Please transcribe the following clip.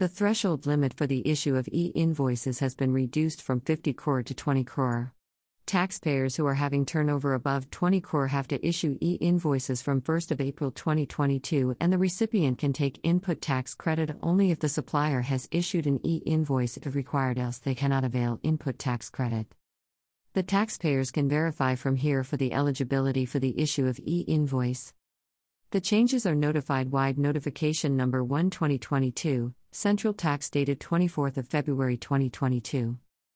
The threshold limit for the issue of e invoices has been reduced from 50 crore to 20 crore. Taxpayers who are having turnover above 20 crore have to issue e invoices from 1st of April 2022 and the recipient can take input tax credit only if the supplier has issued an e invoice if required else they cannot avail input tax credit. The taxpayers can verify from here for the eligibility for the issue of e invoice. The changes are notified vide notification number 1 2022, central tax dated 24th of February 2022.